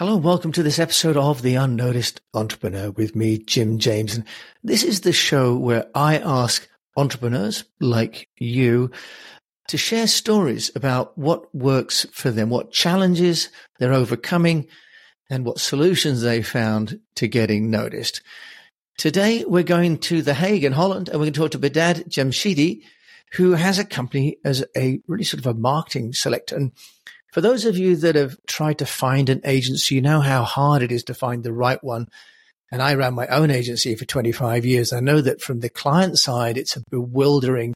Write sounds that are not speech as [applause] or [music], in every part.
Hello, and welcome to this episode of The Unnoticed Entrepreneur with me, Jim James. And this is the show where I ask entrepreneurs like you to share stories about what works for them, what challenges they're overcoming, and what solutions they found to getting noticed. Today, we're going to The Hague in Holland, and we're going to talk to Behdad Jamshidi, who has a company as a really sort of a marketing selector. And for those of you that have tried to find an agency, you know how hard it is to find the right one. And I ran my own agency for 25 years. I know that from the client side, it's a bewildering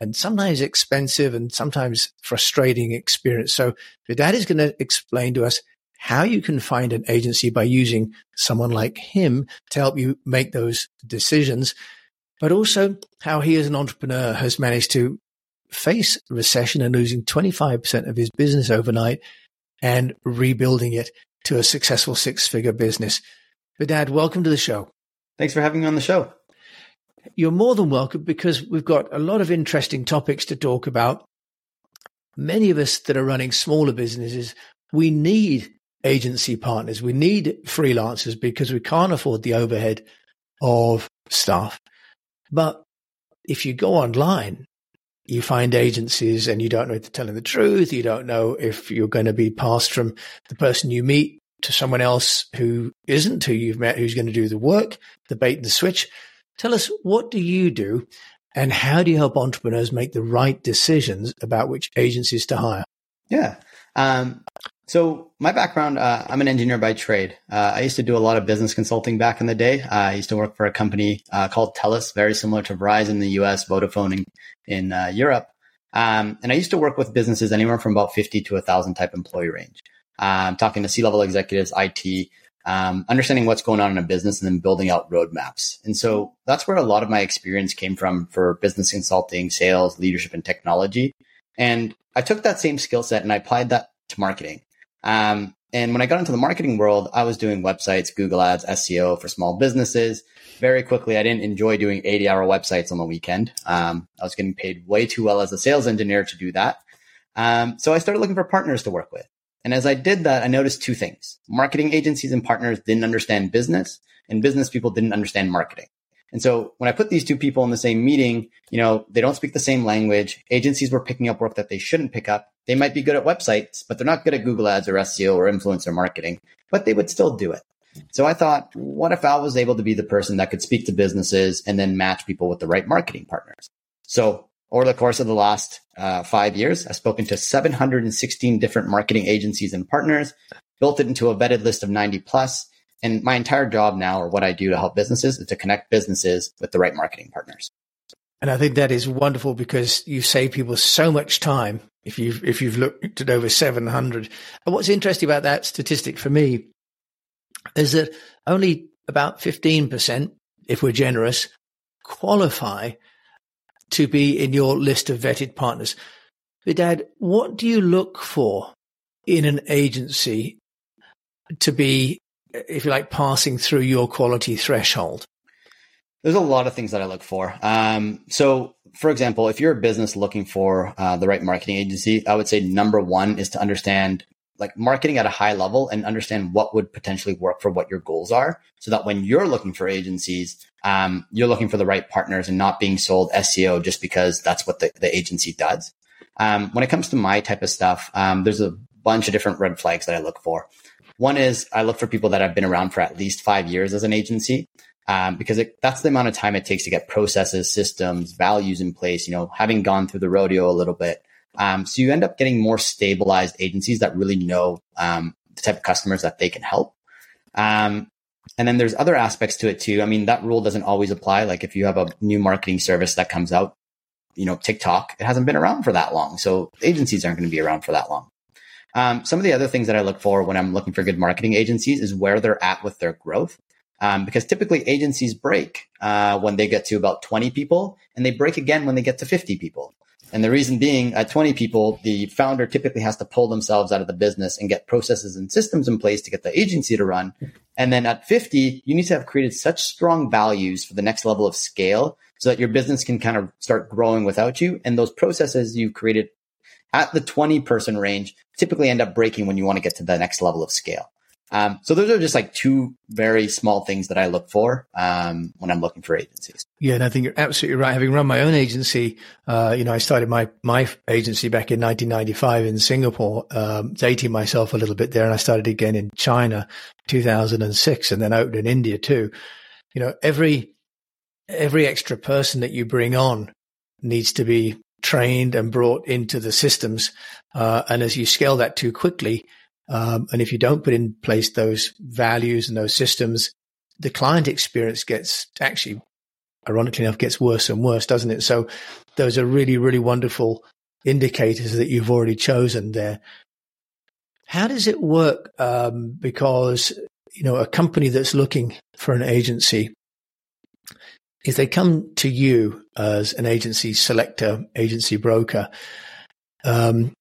and sometimes expensive and sometimes frustrating experience. So Behdad is going to explain to us how you can find an agency by using someone like him to help you make those decisions, but also how he as an entrepreneur has managed to face recession and losing 25% of his business overnight and rebuilding it to a successful six figure business. Behdad, welcome to the show. Thanks for having me on the show. You're more than welcome because we've got a lot of interesting topics to talk about. Many of us that are running smaller businesses, we need agency partners. We need freelancers because we can't afford the overhead of staff. But if you go online you find agencies and you don't know if they're telling the truth. You don't know if you're going to be passed from the person you meet to someone else who isn't who you've met, who's going to do the work, the bait and the switch. Tell us, what do you do and how do you help entrepreneurs make the right decisions about which agencies to hire? Yeah. Um, so my background, uh, I'm an engineer by trade. Uh, I used to do a lot of business consulting back in the day. Uh, I used to work for a company uh, called TELUS, very similar to Verizon in the US, Vodafone in, in uh, Europe. Um, and I used to work with businesses anywhere from about 50 to 1,000 type employee range. Um, talking to C-level executives, IT, um, understanding what's going on in a business and then building out roadmaps. And so that's where a lot of my experience came from for business consulting, sales, leadership, and technology. And I took that same skill set and I applied that to marketing. Um, and when I got into the marketing world, I was doing websites, Google ads, SEO for small businesses. Very quickly, I didn't enjoy doing 80 hour websites on the weekend. Um, I was getting paid way too well as a sales engineer to do that. Um, so I started looking for partners to work with. And as I did that, I noticed two things. Marketing agencies and partners didn't understand business and business people didn't understand marketing. And so when I put these two people in the same meeting, you know, they don't speak the same language. Agencies were picking up work that they shouldn't pick up. They might be good at websites, but they're not good at Google ads or SEO or influencer marketing, but they would still do it. So I thought, what if I was able to be the person that could speak to businesses and then match people with the right marketing partners? So over the course of the last uh, five years, I've spoken to 716 different marketing agencies and partners, built it into a vetted list of 90 plus, and my entire job now, or what I do to help businesses, is to connect businesses with the right marketing partners. And I think that is wonderful because you save people so much time if you've if you've looked at over 700. And what's interesting about that statistic for me is that only about 15%, if we're generous, qualify to be in your list of vetted partners. But Behdad, what do you look for in an agency to be if you like, passing through your quality threshold? There's a lot of things that I look for. Um, so, for example, if you're a business looking for uh, the right marketing agency, I would say number one is to understand like marketing at a high level and understand what would potentially work for what your goals are so that when you're looking for agencies, um, you're looking for the right partners and not being sold SEO just because that's what the, the agency does. Um, when it comes to my type of stuff, um, there's a bunch of different red flags that I look for. One is I look for people that have been around for at least five years as an agency. Um, because it, that's the amount of time it takes to get processes, systems, values in place, you know, having gone through the rodeo a little bit. Um, so you end up getting more stabilized agencies that really know um, the type of customers that they can help. Um, and then there's other aspects to it too. I mean, that rule doesn't always apply. Like if you have a new marketing service that comes out, you know, TikTok, it hasn't been around for that long. So agencies aren't going to be around for that long. Um, some of the other things that I look for when I'm looking for good marketing agencies is where they're at with their growth. Um, because typically agencies break uh, when they get to about 20 people and they break again when they get to 50 people. And the reason being at 20 people, the founder typically has to pull themselves out of the business and get processes and systems in place to get the agency to run. And then at 50, you need to have created such strong values for the next level of scale so that your business can kind of start growing without you. And those processes you've created at the 20 person range typically end up breaking when you want to get to the next level of scale. Um, so those are just like two very small things that I look for um, when I'm looking for agencies. Yeah, and I think you're absolutely right. Having run my own agency, uh, you know, I started my my agency back in 1995 in Singapore, um, dating myself a little bit there, and I started again in China, 2006, and then opened in India too. You know, every every extra person that you bring on needs to be trained and brought into the systems, uh, and as you scale that too quickly um, and if you don't put in place those values and those systems, the client experience gets actually, ironically enough, gets worse and worse, doesn't it? So those are really, really wonderful indicators that you've already chosen there. How does it work? Um, because, you know, a company that's looking for an agency, if they come to you as an agency selector, agency broker, um,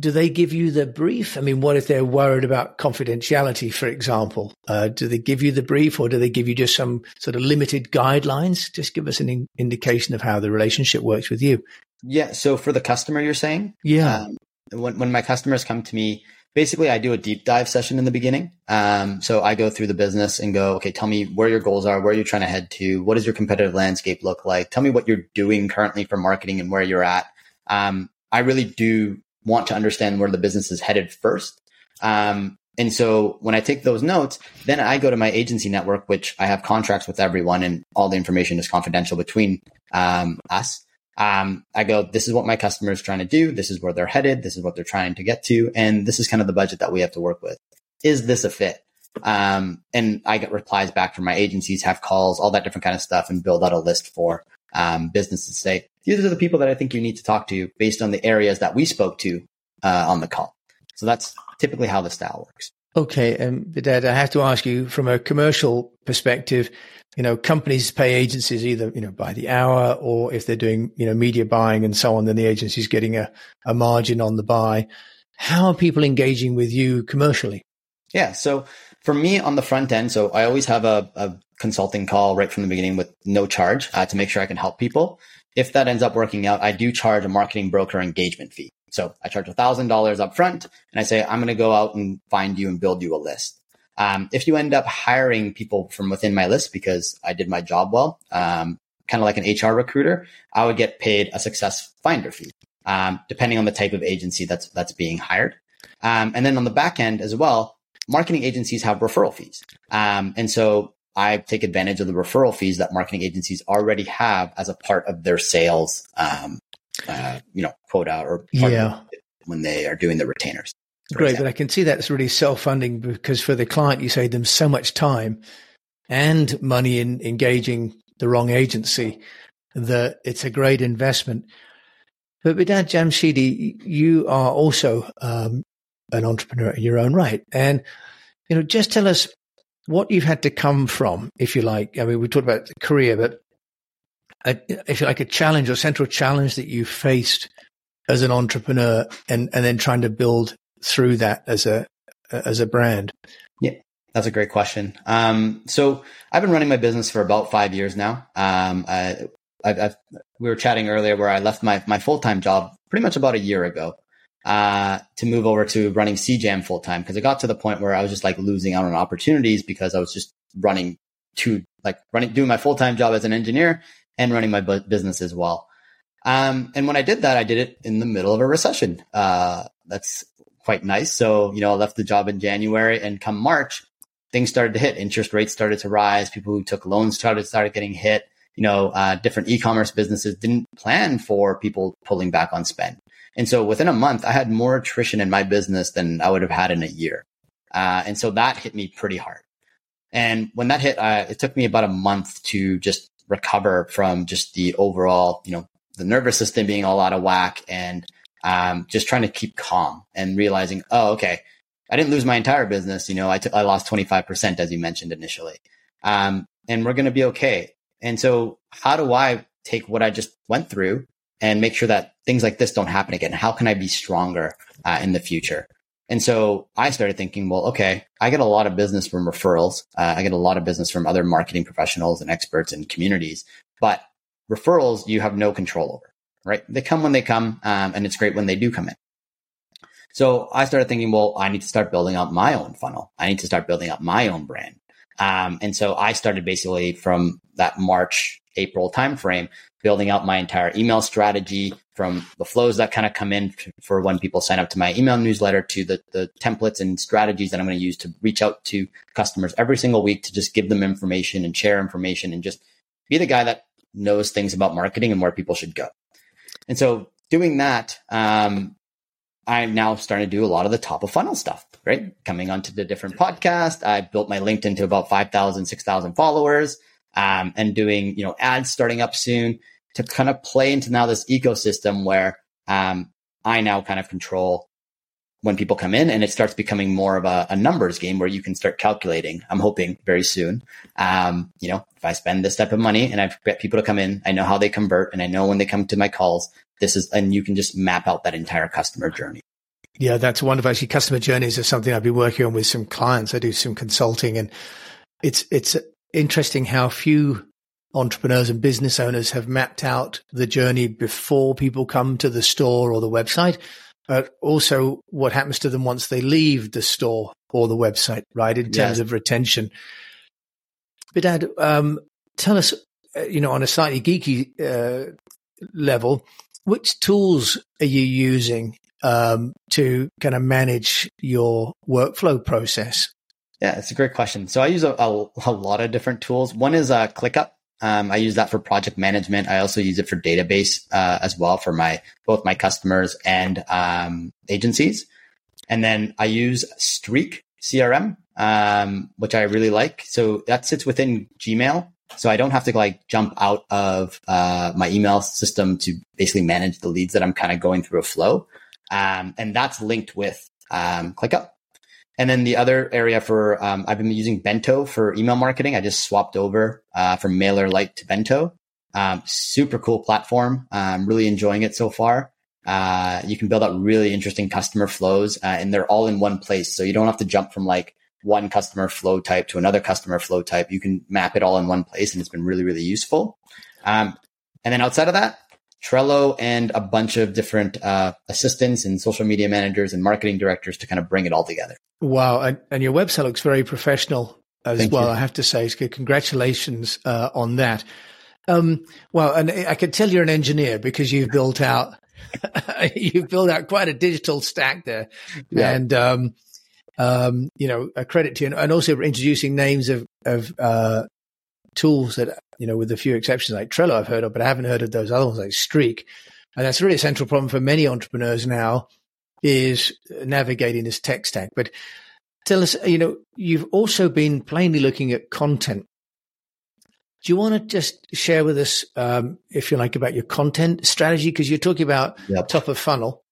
do they give you the brief? I mean, what if they're worried about confidentiality, for example? Uh, do they give you the brief or do they give you just some sort of limited guidelines? Just give us an in- indication of how the relationship works with you. Yeah. So for the customer, you're saying? Yeah. Um, when, when my customers come to me, basically I do a deep dive session in the beginning. Um, so I go through the business and go, okay, tell me where your goals are, where you're trying to head to, what does your competitive landscape look like? Tell me what you're doing currently for marketing and where you're at. Um, I really do want to understand where the business is headed first. Um, and so when I take those notes, then I go to my agency network, which I have contracts with everyone and all the information is confidential between um, us. Um, I go, this is what my customer is trying to do. This is where they're headed. This is what they're trying to get to. And this is kind of the budget that we have to work with. Is this a fit? Um, and I get replies back from my agencies, have calls, all that different kind of stuff and build out a list for um, businesses say, these are the people that I think you need to talk to based on the areas that we spoke to uh, on the call. So that's typically how the style works. Okay, and um, Behdad, I have to ask you from a commercial perspective. You know, companies pay agencies either you know by the hour or if they're doing you know media buying and so on, then the agency's getting a, a margin on the buy. How are people engaging with you commercially? Yeah, so for me on the front end, so I always have a, a consulting call right from the beginning with no charge uh, to make sure I can help people. If that ends up working out, I do charge a marketing broker engagement fee. So I charge $1,000 up front and I say, I'm going to go out and find you and build you a list. Um, if you end up hiring people from within my list because I did my job well, um, kind of like an HR recruiter, I would get paid a success finder fee, um, depending on the type of agency that's that's being hired. Um, and then on the back end as well, marketing agencies have referral fees, um, and so I take advantage of the referral fees that marketing agencies already have as a part of their sales, um, uh, you know, quota or yeah. when they are doing the retainers. Great, example. but I can see that's really self-funding because for the client, you save them so much time and money in engaging the wrong agency that it's a great investment. But Behdad Jamshidi, you are also um, an entrepreneur in your own right, and you know, just tell us what you've had to come from, if you like. I mean, we talked about the career, but a, if you like, a challenge or central challenge that you faced as an entrepreneur, and and then trying to build through that as a as a brand. Yeah, that's a great question. Um, so I've been running my business for about five years now. Um, I, I've, I've, we were chatting earlier where I left my my full time job pretty much about a year ago uh, to move over to running CJAM full time because it got to the point where I was just like losing out on opportunities because I was just running to like running, doing my full time job as an engineer and running my bu- business as well. Um, and when I did that, I did it in the middle of a recession. Uh, that's quite nice. So, you know, I left the job in January and come March, things started to hit. Interest rates started to rise. People who took loans started, started getting hit. You know, uh, different e-commerce businesses didn't plan for people pulling back on spend. And so within a month, I had more attrition in my business than I would have had in a year. Uh, and so that hit me pretty hard. And when that hit, uh, it took me about a month to just recover from just the overall, you know, the nervous system being all out of whack and um, just trying to keep calm and realizing, oh, okay, I didn't lose my entire business. You know, I, t- I lost 25%, as you mentioned initially. Um, and we're going to be okay. And so how do I take what I just went through and make sure that things like this don't happen again? How can I be stronger uh, in the future? And so I started thinking, well, okay, I get a lot of business from referrals. Uh, I get a lot of business from other marketing professionals and experts and communities, but referrals you have no control over, right? They come when they come, um, and it's great when they do come in. So I started thinking, well, I need to start building up my own funnel. I need to start building up my own brand. Um, and so I started basically from that March, April timeframe, building out my entire email strategy from the flows that kind of come in for when people sign up to my email newsletter to the, the templates and strategies that I'm going to use to reach out to customers every single week to just give them information and share information and just be the guy that knows things about marketing and where people should go. And so doing that, um, I'm now starting to do a lot of the top of funnel stuff, right? Coming onto the different podcast. I built my LinkedIn to about 5,000, 6,000 followers, um, and doing, you know, ads starting up soon to kind of play into now this ecosystem where, um, I now kind of control when people come in and it starts becoming more of a, a numbers game where you can start calculating. I'm hoping very soon. Um, you know, if I spend this type of money and I get people to come in, I know how they convert and I know when they come to my calls, this is, and you can just map out that entire customer journey. Yeah, that's wonderful. Actually, customer journeys is something I've been working on with some clients. I do some consulting and it's, it's interesting how few entrepreneurs and business owners have mapped out the journey before people come to the store or the website, but also what happens to them once they leave the store or the website, right? In terms yes. of retention. But um, tell us, uh, you know, on a slightly geeky uh, level, which tools are you using um, to kind of manage your workflow process? Yeah, it's a great question. So I use a, a, a lot of different tools. One is uh, ClickUp. Um, I use that for project management. I also use it for database uh, as well for my both my customers and um, agencies. And then I use Streak CRM, um, which I really like. So that sits within Gmail. So I don't have to like jump out of uh, my email system to basically manage the leads that I'm kind of going through a flow. Um, and that's linked with um, ClickUp. And then the other area for um, I've been using Bento for email marketing. I just swapped over uh, from MailerLite to Bento. Um, super cool platform. I'm really enjoying it so far. Uh, you can build out really interesting customer flows, uh, and they're all in one place. So you don't have to jump from like one customer flow type to another customer flow type. You can map it all in one place, and it's been really, really useful. Um, and then outside of that, Trello and a bunch of different uh, assistants and social media managers and marketing directors to kind of bring it all together. Wow. And, and your website looks very professional as Thank well, you. I have to say. So congratulations uh, on that. Um, well, and I can tell you're an engineer because you've built out [laughs] you've built out quite a digital stack there, yeah. and um, um, you know, a credit to you, and also introducing names of of uh, tools that you know, with a few exceptions like Trello, I've heard of, but I haven't heard of those other ones like Streak, and that's really a central problem for many entrepreneurs now is navigating this tech stack. But tell us, you know, you've also been plainly looking at content. Do you want to just share with us, um, if you like, about your content strategy? Because you're talking about yep. top of funnel.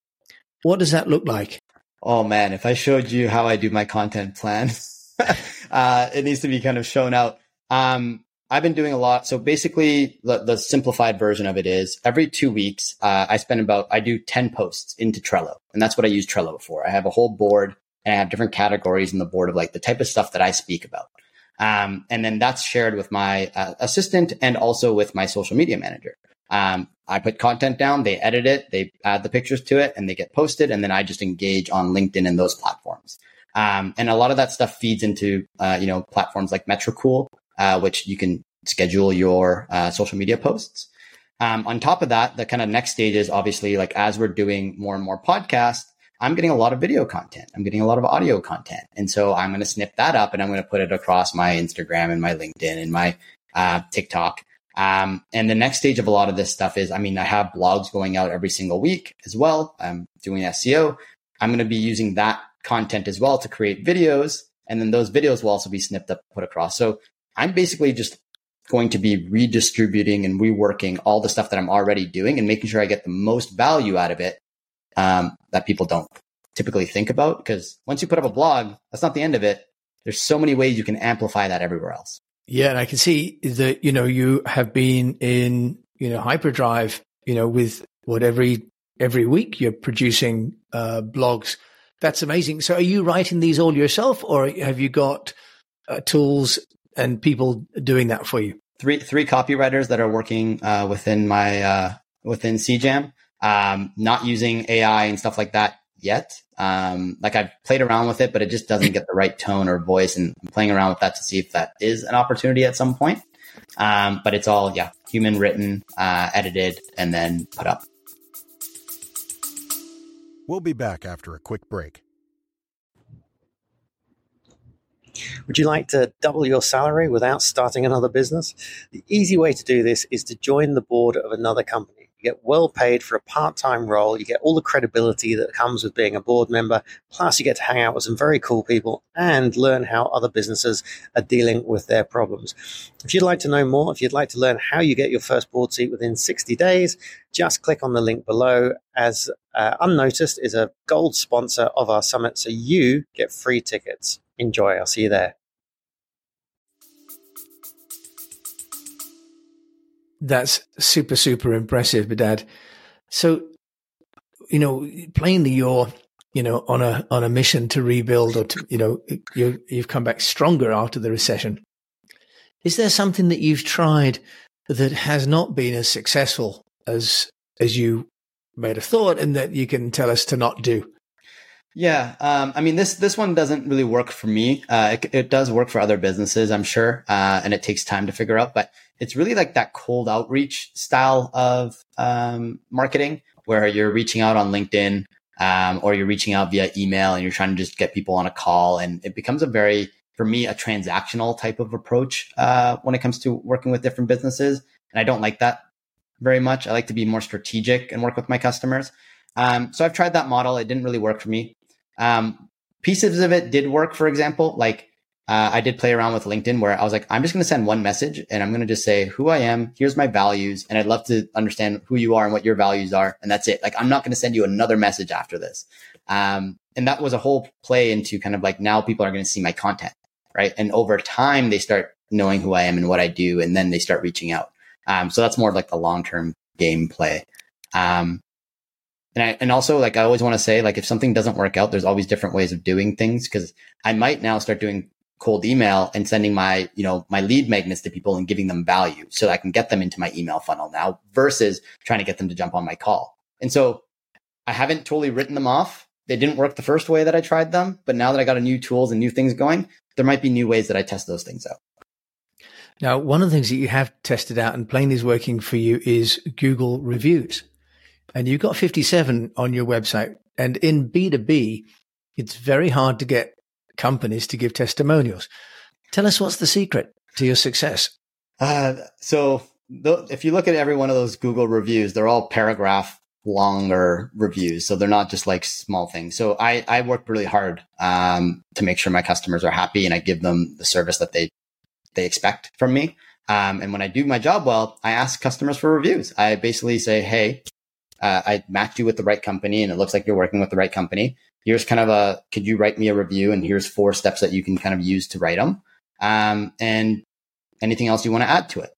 What does that look like? Oh man, if I showed you how I do my content plan, [laughs] uh, it needs to be kind of shown out. Um, I've been doing a lot. So basically, the, the simplified version of it is every two weeks, uh, I spend about, I do 10 posts into Trello. And that's what I use Trello for. I have a whole board and I have different categories in the board of like the type of stuff that I speak about. Um, and then that's shared with my uh, assistant and also with my social media manager. Um, I put content down, they edit it, they add the pictures to it, and they get posted. And then I just engage on LinkedIn and those platforms. Um, and a lot of that stuff feeds into, uh, you know, platforms like Metricool, uh, which you can schedule your uh, social media posts. Um, on top of that, the kind of next stage is obviously like as we're doing more and more podcasts, I'm getting a lot of video content. I'm getting a lot of audio content. And so I'm going to snip that up and I'm going to put it across my Instagram and my LinkedIn and my uh, TikTok. Um, and the next stage of a lot of this stuff is, I mean, I have blogs going out every single week as well. I'm doing SEO. I'm going to be using that content as well to create videos. And then those videos will also be snipped up, put across. So I'm basically just going to be redistributing and reworking all the stuff that I'm already doing and making sure I get the most value out of it um, that people don't typically think about. Because once you put up a blog, that's not the end of it. There's so many ways you can amplify that everywhere else. Yeah, and I can see that you know you have been in you know hyperdrive. You know, with what every every week you're producing uh, blogs. That's amazing. So, are you writing these all yourself, or have you got uh, tools and people doing that for you? Three three copywriters that are working uh, within my uh, within CJAM, um, not using AI and stuff like that yet. Um, like I've played around with it, but it just doesn't get the right tone or voice. And I'm playing around with that to see if that is an opportunity at some point. Um, but it's all, yeah, human written, uh, edited, and then put up. We'll be back after a quick break. Would you like to double your salary without starting another business? The easy way to do this is to join the board of another company. You get well paid for a part time role. You get all the credibility that comes with being a board member. Plus, you get to hang out with some very cool people and learn how other businesses are dealing with their problems. If you'd like to know more, if you'd like to learn how you get your first board seat within 60 days, just click on the link below. As uh, Unnoticed is a gold sponsor of our summit, so you get free tickets. Enjoy. I'll see you there. That's super, super impressive, Behdad. So, you know, plainly you're, you know, on a on a mission to rebuild, or to, you know, you you've come back stronger after the recession. Is there something that you've tried that has not been as successful as as you might have thought, and that you can tell us to not do? Yeah, um, I mean this this one doesn't really work for me. Uh, it, it, does work for other businesses, I'm sure, uh, and it takes time to figure out. But it's really like that cold outreach style of um, marketing, where you're reaching out on LinkedIn um, or you're reaching out via email, and you're trying to just get people on a call, and it becomes a very, for me, a transactional type of approach uh, when it comes to working with different businesses, and I don't like that very much. I like to be more strategic and work with my customers. Um, so I've tried that model. It didn't really work for me. Um, pieces of it did work, for example, like uh, I did play around with LinkedIn where I was like, I'm just going to send one message and I'm going to just say who I am. Here's my values. And I'd love to understand who you are and what your values are. And that's it. Like, I'm not going to send you another message after this. Um, and that was a whole play into kind of like now people are going to see my content. Right. And over time, they start knowing who I am and what I do. And then they start reaching out. Um, so that's more like the long term game play. Um, and I, and also like I always want to say like if something doesn't work out, there's always different ways of doing things because I might now start doing cold email and sending my you know my lead magnets to people and giving them value so I can get them into my email funnel now versus trying to get them to jump on my call. And so I haven't totally written them off. They didn't work the first way that I tried them, but now that I got a new tools and new things going, there might be new ways that I test those things out. Now, one of the things that you have tested out and plainly is working for you is Google reviews and you've got 57 on your website. And in B2B, it's very hard to get companies to give testimonials. Tell us what's the secret to your success. Uh, so th- if you look at every one of those Google reviews, they're all paragraph longer reviews. So they're not just like small things. So I, I work really hard um, to make sure my customers are happy and I give them the service that they, they expect from me. Um, and when I do my job well, I ask customers for reviews. I basically say, Hey, uh, I matched you with the right company and it looks like you're working with the right company. Here's kind of a, could you write me a review? And here's four steps that you can kind of use to write them. Um, and anything else you want to add to it.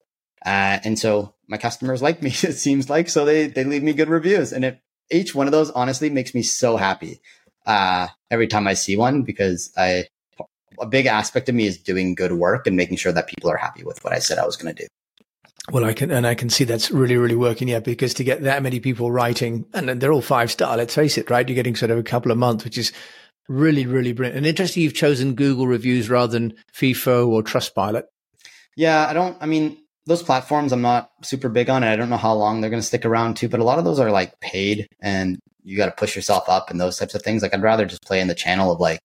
Uh, and so my customers like me, [laughs] it seems like, so they, they leave me good reviews. And it, each one of those honestly makes me so happy, uh, every time I see one because I, a big aspect of me is doing good work and making sure that people are happy with what I said I was going to do. Well, I can, and I can see that's really, really working. Yeah, because to get that many people writing, and they're all five star. Let's face it, right? You're getting sort of a couple a month, which is really, really brilliant. And interesting, you've chosen Google reviews rather than FIFO or Trustpilot. Yeah, I don't. I mean, those platforms, I'm not super big on, and I don't know how long they're going to stick around too. But a lot of those are like paid, and you got to push yourself up and those types of things. Like, I'd rather just play in the channel of like,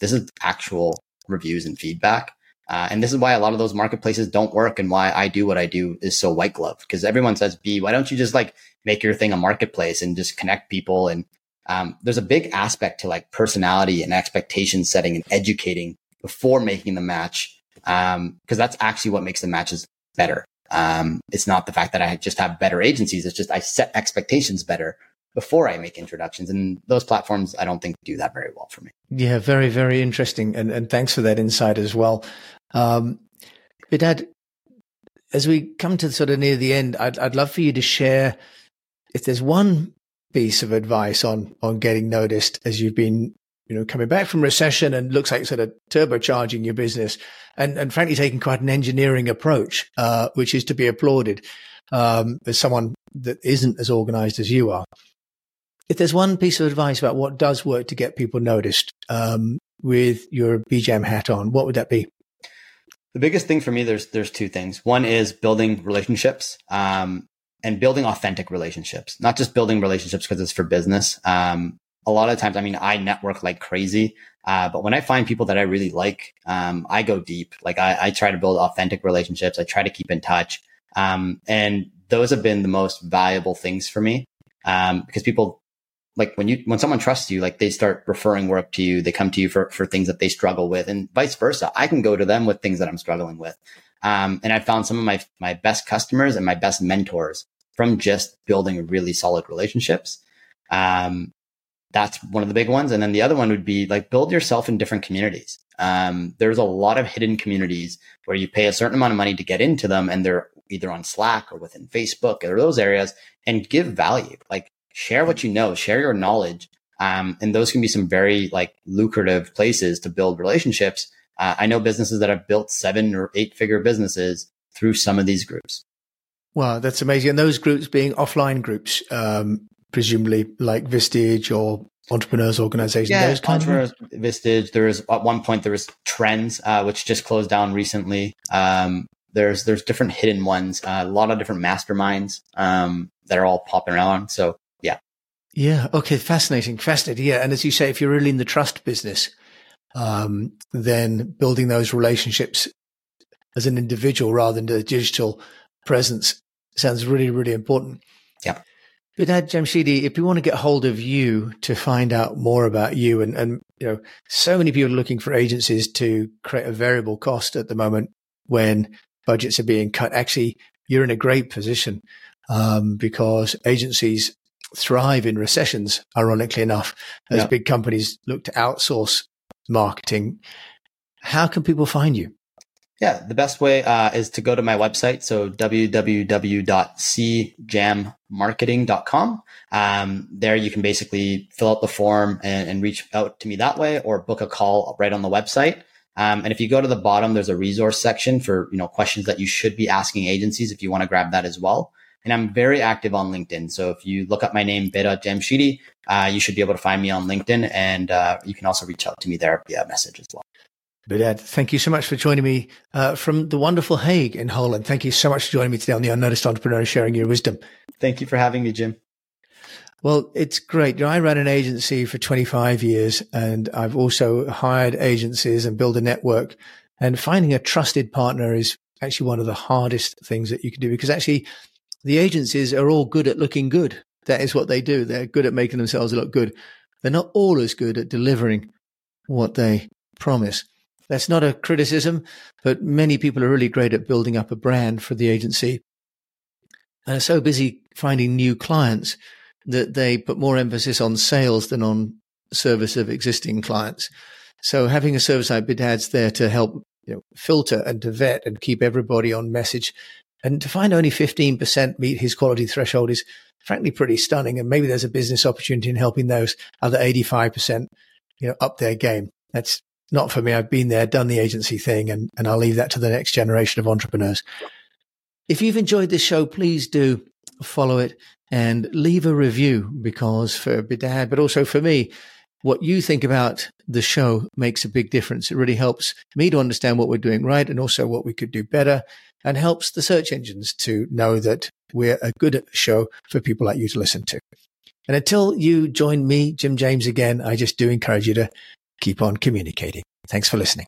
this is actual reviews and feedback uh, and this is why a lot of those marketplaces don't work and why I do what I do is so white glove because everyone says, B, why don't you just like make your thing a marketplace and just connect people? And um, there's a big aspect to like personality and expectation setting and educating before making the match. Um, cause that's actually what makes the matches better. Um, it's not the fact that I just have better agencies. It's just I set expectations better before I make introductions. And those platforms, I don't think do that very well for me. Yeah, very, very interesting. And, and thanks for that insight as well. Um, as we come to sort of near the end, I'd, I'd love for you to share if there's one piece of advice on, on getting noticed as you've been, you know, coming back from recession and looks like sort of turbocharging your business and, and frankly taking quite an engineering approach, uh, which is to be applauded, um, as someone that isn't as organized as you are. if there's one piece of advice about what does work to get people noticed um, with your CJAM hat on, what would that be? The biggest thing for me, there's there's two things. One is building relationships um, and building authentic relationships, not just building relationships because it's for business. Um, a lot of times, I mean, I network like crazy, uh, but when I find people that I really like, um, I go deep. Like I, I, try to build authentic relationships. I try to keep in touch, um, and those have been the most valuable things for me um, because people like when you when someone trusts you like they start referring work to you they come to you for for things that they struggle with and vice versa. I can go to them with things that i'm struggling with. Um, and i found some of my my best customers and my best mentors from just building really solid relationships. Um, that's one of the big ones. And then the other one would be like build yourself in different communities. Um, there's a lot of hidden communities where you pay a certain amount of money to get into them and they're either on slack or within facebook or those areas and give value. Like share what you know, share your knowledge. Um, and those can be some very like lucrative places to build relationships. Uh, I know businesses that have built seven or eight figure businesses through some of these groups. Wow, that's amazing. And those groups being offline groups, um, presumably like Vistage or entrepreneurs organization. Yeah, those entrepreneurs, of Vistage. There is at one point there was Trends, uh, which just closed down recently. Um, there's there's different hidden ones, uh, a lot of different masterminds um, that are all popping around. So yeah. Okay. Fascinating. Fascinating. Yeah. And as you say, if you're really in the trust business, um, then building those relationships as an individual rather than the digital presence sounds really, really important. Yeah. But, Behdad Jamshidi, if we want to get hold of you to find out more about you and, and, you know, so many people are looking for agencies to create a variable cost at the moment when budgets are being cut. Actually, you're in a great position, um, because agencies thrive in recessions, ironically enough, as yeah. big companies look to outsource marketing. How can people find you? Yeah, the best way uh, is to go to my website. So www.cjammarketing.com. Um, there you can basically fill out the form and, and, reach out to me that way or book a call right on the website. Um, and if you go to the bottom, there's a resource section for, you know, questions that you should be asking agencies if you want to grab that as well. And I'm very active on LinkedIn. So if you look up my name, Behdad Jamshidi, uh, you should be able to find me on LinkedIn. And uh, you can also reach out to me there via message as well. Behdad, thank you so much for joining me uh, from the wonderful Hague in Holland. Thank you so much for joining me today on the Unnoticed Entrepreneur, sharing your wisdom. Thank you for having me, Jim. Well, it's great. You know, I ran an agency for 25 years and I've also hired agencies and built a network. And finding a trusted partner is actually one of the hardest things that you can do because actually the agencies are all good at looking good. That is what they do. They're good at making themselves look good. They're not all as good at delivering what they promise. That's not a criticism, but many people are really great at building up a brand for the agency and are so busy finding new clients that they put more emphasis on sales than on service of existing clients. So having a service like Behdad's there to help you know, filter and to vet and keep everybody on message and to find only 15% meet his quality threshold is frankly pretty stunning. And maybe there's a business opportunity in helping those other 85%, you know, up their game. That's not for me. I've been there, done the agency thing, and, and I'll leave that to the next generation of entrepreneurs. If you've enjoyed this show, please do follow it and leave a review because for Behdad, but also for me, what you think about the show makes a big difference. It really helps me to understand what we're doing right and also what we could do better and helps the search engines to know that we're a good show for people like you to listen to. And until you join me, Jim James, again, I just do encourage you to keep on communicating. Thanks for listening.